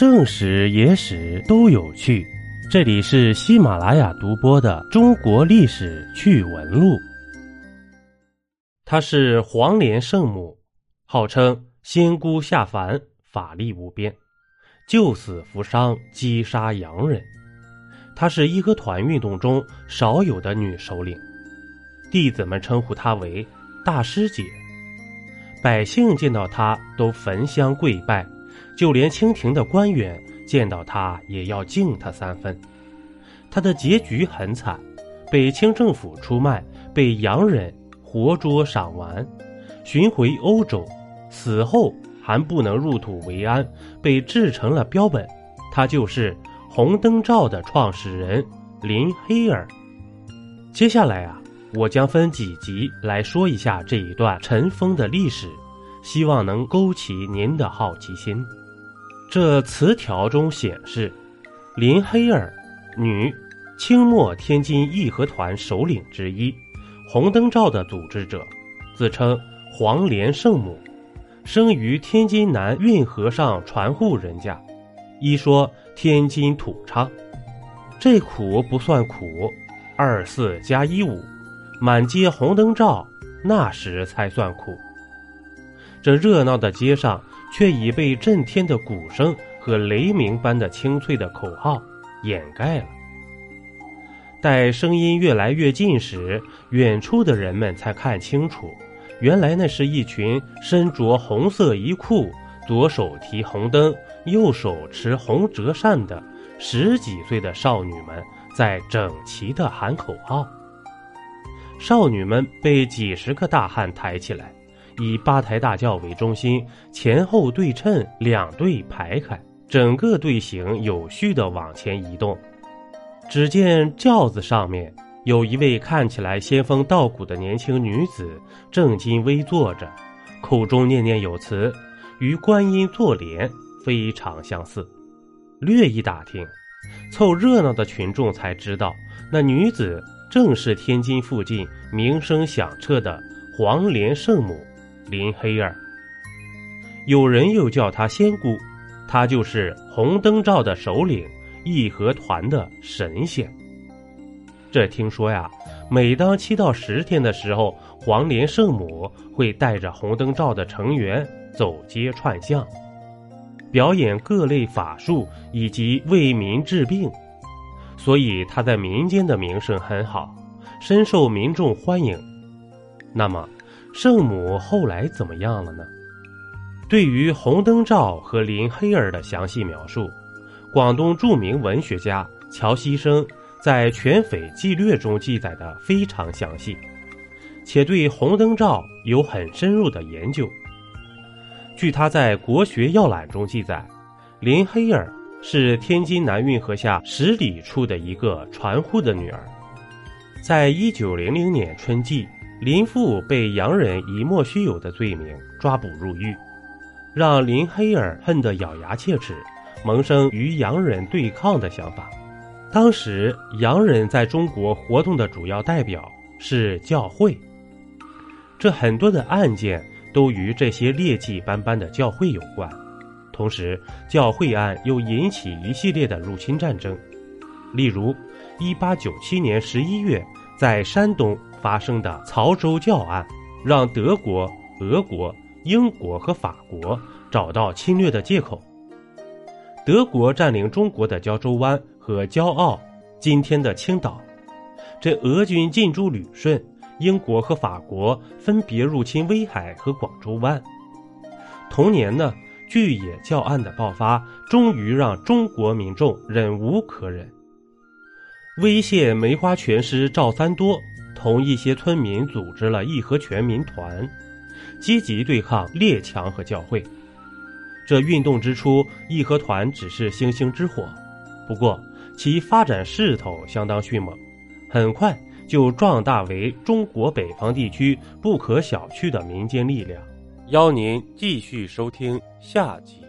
正史、野史都有趣。这里是喜马拉雅独播的《中国历史趣闻录》。她是黄莲圣母，号称仙姑下凡，法力无边，救死扶伤，击杀洋人。她是义和团运动中少有的女首领，弟子们称呼她为大师姐。百姓见到她都焚香跪拜。就连清廷的官员见到他也要敬他三分。他的结局很惨，被清政府出卖，被洋人活捉赏玩，寻回欧洲，死后还不能入土为安，被制成了标本。他就是红灯照的创始人林黑儿。接下来啊，我将分几集来说一下这一段尘封的历史，希望能勾起您的好奇心。这词条中显示，林黑儿，女，清末天津义和团首领之一，红灯照的组织者，自称黄莲圣母，生于天津南运河上船户人家，一说天津土昌。这苦不算苦，二四加一五，满街红灯照，那时才算苦。这热闹的街上。却已被震天的鼓声和雷鸣般的清脆的口号掩盖了。待声音越来越近时，远处的人们才看清楚，原来那是一群身着红色衣裤、左手提红灯、右手持红折扇的十几岁的少女们在整齐地喊口号。少女们被几十个大汉抬起来。以八抬大轿为中心，前后对称，两队排开，整个队形有序地往前移动。只见轿子上面有一位看起来仙风道骨的年轻女子，正襟危坐着，口中念念有词，与观音坐莲非常相似。略一打听，凑热闹的群众才知道，那女子正是天津附近名声响彻的黄莲圣母。林黑儿，有人又叫她仙姑，她就是红灯照的首领，义和团的神仙。这听说呀，每当七到十天的时候，黄莲圣母会带着红灯照的成员走街串巷，表演各类法术以及为民治病，所以她在民间的名声很好，深受民众欢迎。那么。圣母后来怎么样了呢？对于红灯照和林黑儿的详细描述，广东著名文学家乔西生在《全匪纪略》中记载的非常详细，且对红灯照有很深入的研究。据他在《国学要览》中记载，林黑儿是天津南运河下十里处的一个船户的女儿，在一九零零年春季。林父被洋人以莫须有的罪名抓捕入狱，让林黑儿恨得咬牙切齿，萌生与洋人对抗的想法。当时洋人在中国活动的主要代表是教会，这很多的案件都与这些劣迹斑斑的教会有关。同时，教会案又引起一系列的入侵战争，例如1897年11月在山东。发生的曹州教案，让德国、俄国、英国和法国找到侵略的借口。德国占领中国的胶州湾和骄傲，今天的青岛。这俄军进驻旅顺，英国和法国分别入侵威海和广州湾。同年呢，巨野教案的爆发，终于让中国民众忍无可忍。威县梅花拳师赵三多。同一些村民组织了义和拳民团，积极对抗列强和教会。这运动之初，义和团只是星星之火，不过其发展势头相当迅猛，很快就壮大为中国北方地区不可小觑的民间力量。邀您继续收听下集。